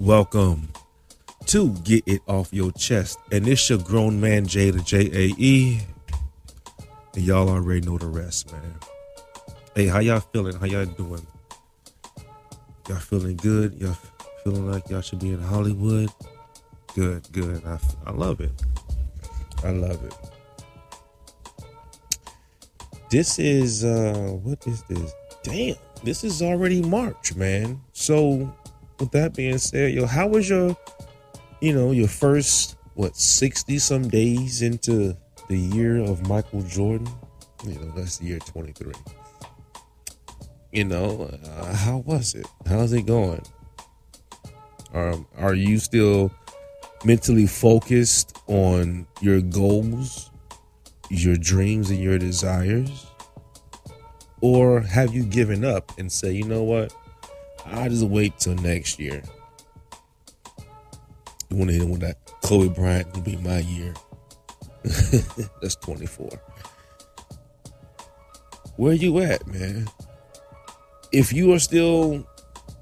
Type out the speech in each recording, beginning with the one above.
Welcome to Get It Off Your Chest. And it's your grown man, J to J A E. And y'all already know the rest, man. Hey, how y'all feeling? How y'all doing? Y'all feeling good? Y'all feeling like y'all should be in Hollywood? Good, good. I, I love it. I love it. This is, uh, what is this? Damn, this is already March, man. So, with that being said, yo, how was your, you know, your first, what, 60 some days into the year of Michael Jordan? You know, that's the year 23. You know, uh, how was it? How's it going? Um, are you still mentally focused on your goals, your dreams, and your desires? Or have you given up and say, you know what? I'll just wait till next year. You want to hit with that Kobe Bryant will be my year. That's 24. Where you at, man? If you are still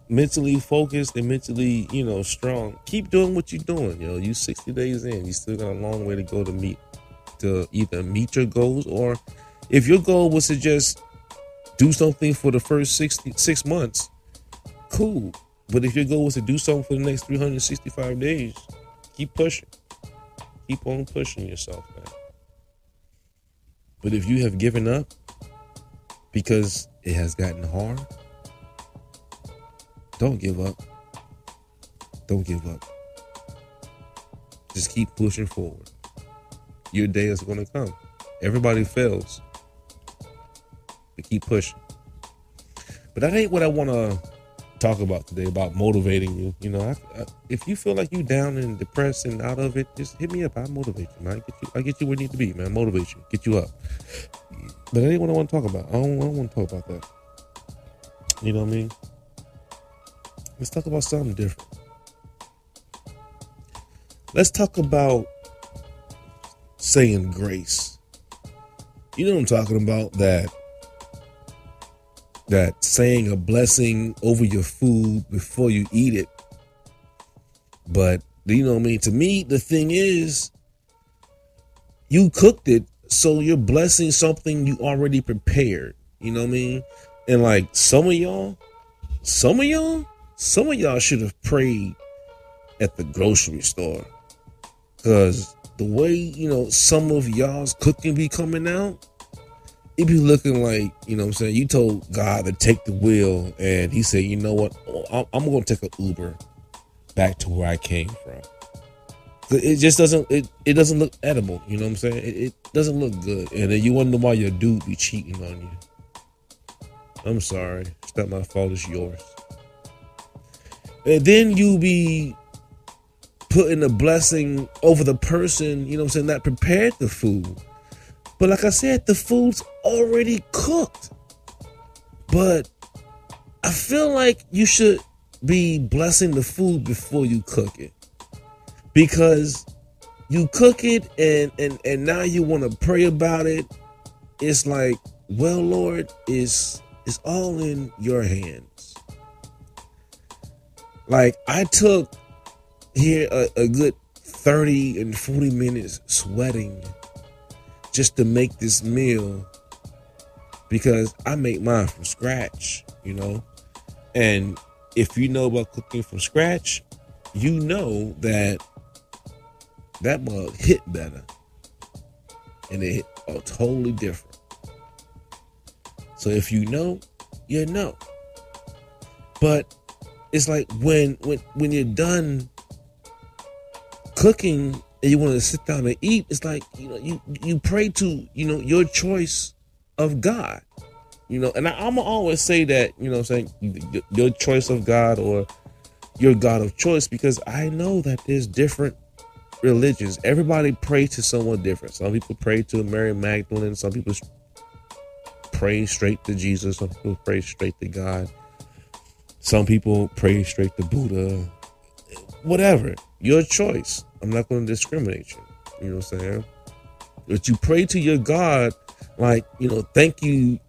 mentally focused and mentally, you know, strong, keep doing what you're doing. You know, you 60 days in, you still got a long way to go to meet to either meet your goals or if your goal was to just do something for the first 60 six months, cool. But if your goal was to do something for the next 365 days, keep pushing. Keep on pushing yourself, man. But if you have given up because it has gotten hard, don't give up. Don't give up. Just keep pushing forward. Your day is going to come. Everybody fails. But keep pushing. But that ain't what I want to talk about today about motivating you. You know, I, I, if you feel like you down and depressed and out of it, just hit me up. I motivate you, man. I get you, I get you where you need to be, man. Motivate you, get you up. But that ain't what I want to talk about. I don't, I don't want to talk about that. You know what I mean? Let's talk about something different. Let's talk about saying grace. You know what I'm talking about? That that saying a blessing over your food before you eat it. But you know what I mean? To me, the thing is, you cooked it, so you're blessing something you already prepared. You know what I mean? And like some of y'all, some of y'all, some of y'all should have prayed at the grocery store. Cause the way, you know, some of y'all's cooking be coming out, it be looking like, you know what I'm saying, you told God to take the wheel and he said, you know what, I'm, going to take an Uber back to where I came from. It just doesn't, it, it doesn't look edible, you know what I'm saying? It, it doesn't look good. And then you wonder why your dude be cheating on you. I'm sorry. It's not my fault, it's yours. And then you be putting a blessing over the person, you know what I'm saying, that prepared the food. But like I said, the food's already cooked. But I feel like you should be blessing the food before you cook it. Because you cook it and and and now you want to pray about it. It's like, well, Lord, is it's all in your hands. Like I took here a, a good 30 and 40 minutes sweating just to make this meal because I make mine from scratch, you know. And if you know about cooking from scratch, you know that that mug hit better and it oh, totally different. So if you know, you know. But it's like when when when you're done cooking and you want to sit down and eat, it's like you know you you pray to you know your choice of God, you know. And I, am always say that you know I'm saying your choice of God or your God of choice because I know that there's different religions. Everybody prays to someone different. Some people pray to Mary Magdalene. Some people pray straight to Jesus. Some people pray straight to God. Some people pray straight to Buddha. Whatever, your choice. I'm not going to discriminate you. You know what I'm saying? But you pray to your God, like, you know, thank you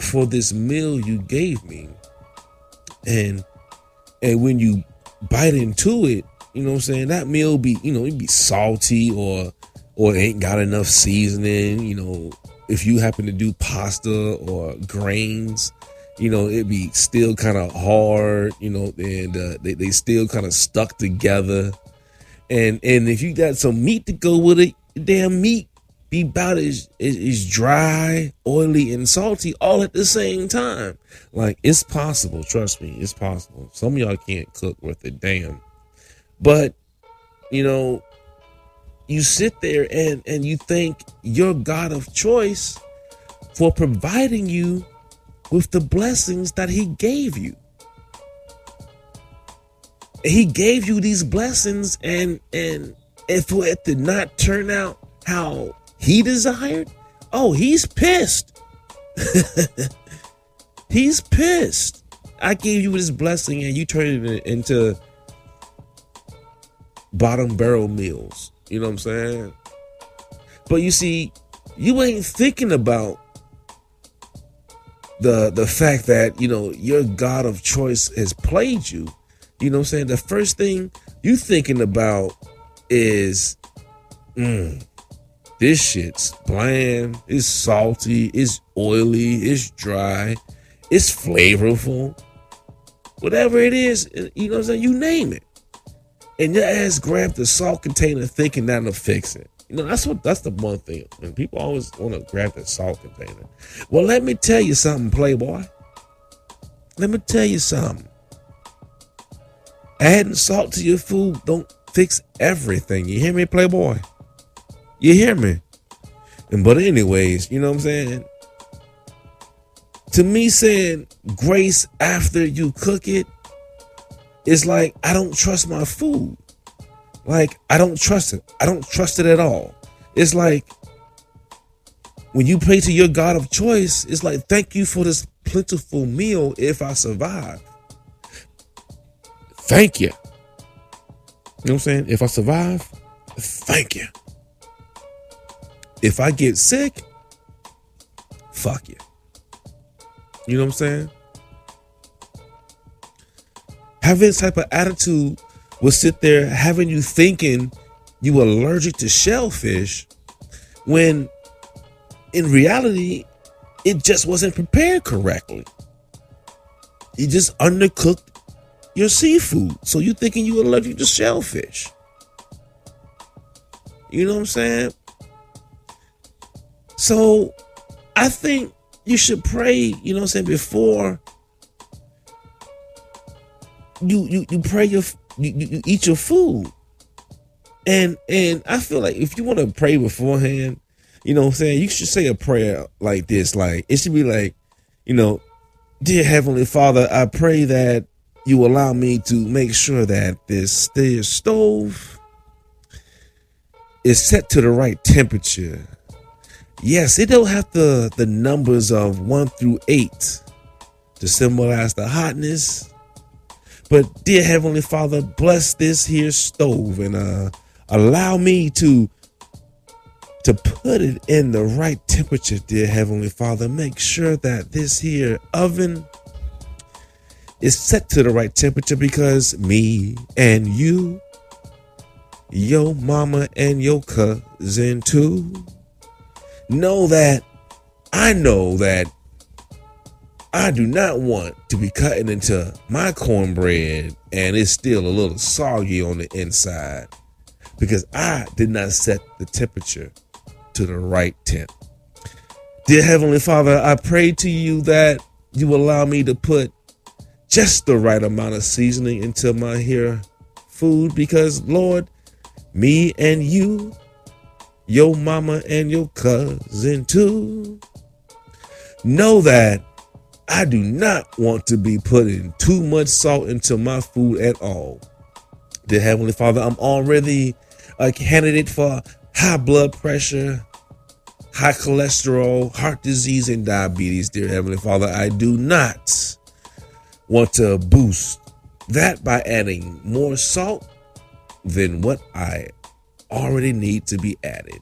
for this meal you gave me. and and when you bite into it, you know what I'm saying, that meal be, you know, it be salty or or ain't got enough seasoning, you know, if you happen to do pasta or grains, you know, it be still kind of hard, you know, and uh, they, they still kind of stuck together. And and if you got some meat to go with it, damn meat be about as, is, as dry, oily, and salty all at the same time. Like it's possible, trust me, it's possible. Some y'all can't cook worth a damn. But you know, you sit there and and you thank your God of choice for providing you with the blessings that he gave you. He gave you these blessings and and if it did not turn out how he desired, oh, he's pissed. he's pissed. I gave you this blessing and you turned it into bottom barrel meals. You know what I'm saying? But you see, you ain't thinking about the the fact that, you know, your God of choice has played you. You know what I'm saying? The first thing you thinking about is mm, this shit's bland, it's salty, it's oily, it's dry, it's flavorful. Whatever it is, you know what I'm saying? You name it and your ass grab the salt container thinking that'll fix it. You know, that's what that's the one thing. And people always want to grab the salt container. Well, let me tell you something, Playboy. Let me tell you something. Adding salt to your food don't fix everything. You hear me, Playboy? You hear me? And but anyways, you know what I'm saying? To me saying grace after you cook it it's like I don't trust my food. Like I don't trust it. I don't trust it at all. It's like when you pray to your God of choice, it's like thank you for this plentiful meal if I survive. Thank you. You know what I'm saying? If I survive, thank you. If I get sick, fuck you. You know what I'm saying? having this type of attitude will sit there having you thinking you allergic to shellfish when in reality it just wasn't prepared correctly. You just undercooked your seafood. So you thinking you allergic to shellfish. You know what I'm saying? So I think you should pray, you know what I'm saying, before you you you pray your you, you eat your food. And and I feel like if you want to pray beforehand, you know what I'm saying, you should say a prayer like this. Like it should be like, you know, dear Heavenly Father, I pray that you allow me to make sure that this this stove is set to the right temperature. Yes, it don't have the the numbers of one through eight to symbolize the hotness but dear Heavenly Father, bless this here stove and uh, allow me to to put it in the right temperature, dear Heavenly Father. Make sure that this here oven is set to the right temperature because me and you, your mama and your cousin too, know that I know that I do not want to be cutting into my cornbread and it's still a little soggy on the inside because I did not set the temperature to the right temp. Dear Heavenly Father, I pray to you that you allow me to put just the right amount of seasoning into my here food because Lord, me and you, your mama and your cousin too, know that I do not want to be putting too much salt into my food at all. Dear Heavenly Father, I'm already a candidate for high blood pressure, high cholesterol, heart disease, and diabetes. Dear Heavenly Father, I do not want to boost that by adding more salt than what I already need to be added.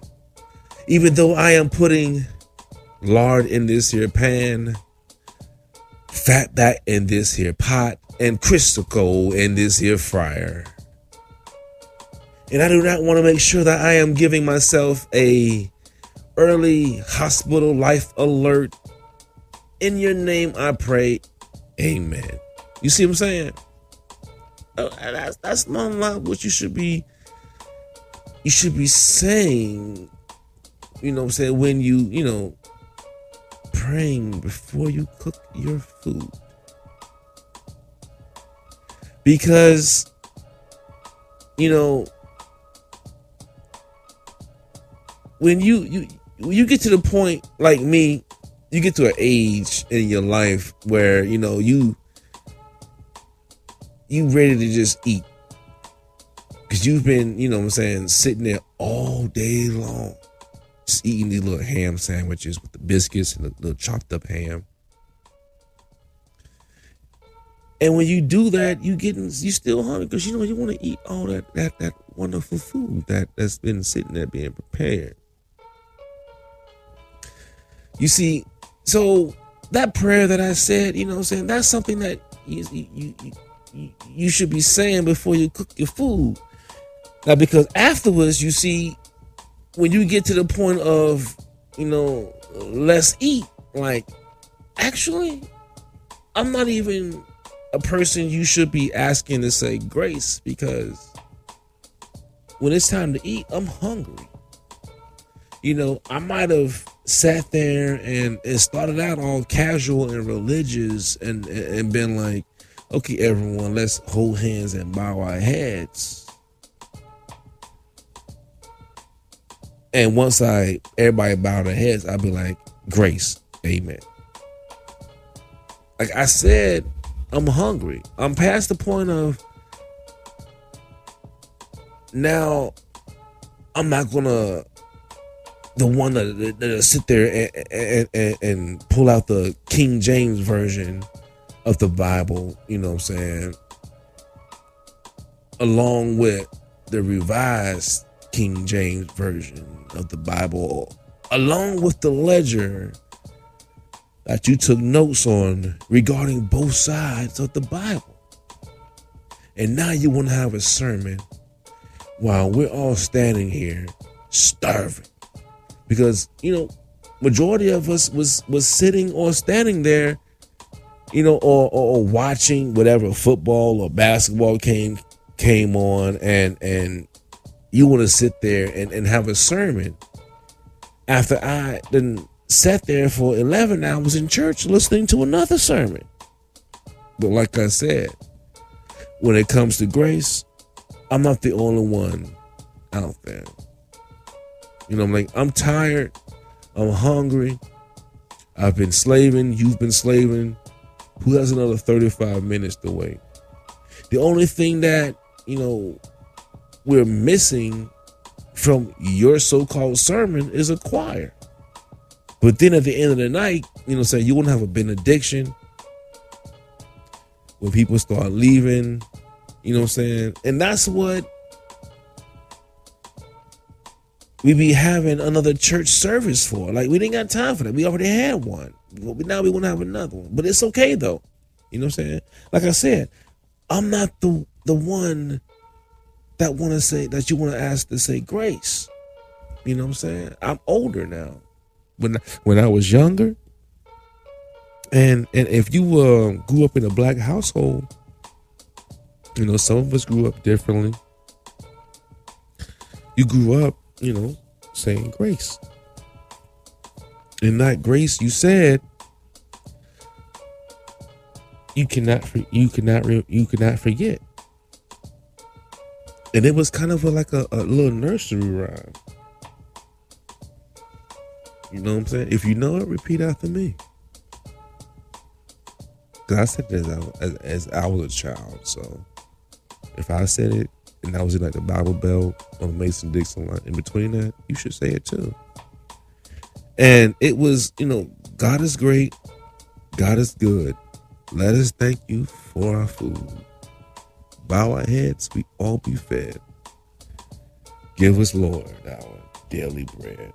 Even though I am putting lard in this here pan, fat back in this here pot. and Crisco in this here fryer. And I do not want to make sure that I am giving myself a early hospital life alert. In your name I pray. Amen. You see what I'm saying? Oh, that's that's not what you should be you should be saying, you know what I'm saying, when you, you know, praying before you cook your food. Because, you know, when you you you get to the point like me, you get to an age in your life where you know you you ready to just eat because you've been you know what I'm saying sitting there all day long just eating these little ham sandwiches with the biscuits and the little chopped up ham. And when you do that, you getting you still hungry because you know you want to eat all that that that wonderful food that that's been sitting there being prepared. You see, so that prayer that I said, you know, what I'm saying that's something that you, you you you should be saying before you cook your food. Now, because afterwards, you see, when you get to the point of, you know, let's eat, like, actually, I'm not even a person you should be asking to say grace because when it's time to eat, I'm hungry. You know, I might have sat there and, and started out all casual and religious and, and been like, okay, everyone, let's hold hands and bow our heads And once I everybody bow their heads, I'd be like, grace, amen. Like I said, I'm hungry. I'm past the point of now I'm not gonna the one that, that, sit there and, and, and, and pull out the King James version of the Bible, you know what I'm saying? Along with the revised King James version of the Bible, along with the ledger that you took notes on regarding both sides of the Bible. And now you want to have a sermon while we're all standing here starving. Because, you know, majority of us was was sitting or standing there, you know, or, or, or watching whatever football or basketball came came on and and you want to sit there and, and have a sermon after I then sat there for 11 hours in church listening to another sermon. But like I said, when it comes to grace, I'm not the only one out there. You know, I'm like, I'm tired. I'm hungry. I've been slaving. You've been slaving. Who has another 35 minutes to wait? The only thing that, you know, we're missing from your so-called sermon is a choir. But then at the end of the night, you know, say you won't have a benediction when people start leaving, you know what I'm saying? And that's what we be having another church service for. Like we didn't got time for that. We already had one. But now we want to have another one. But it's okay though. You know what I'm saying? Like I said, I'm not the the one that want to say that you want to ask to say grace. You know what I'm saying? I'm older now. When when I was younger, and and if you uh, grew up in a black household, you know some of us grew up differently. You grew up, you know, saying grace. In that grace, you said you cannot you cannot you cannot forget and it was kind of a, like a, a little nursery rhyme. You know what I'm saying? If you know it, repeat after me. Cause I said this as, as, as, I was a child, so if I said it and I was in like the Bible Belt on the Mason Dixon line, in between that, you should say it too. And it was, you know, God is great, God is good. Let us thank you for our food bow our heads, we all be fed. Give us, Lord, our daily bread.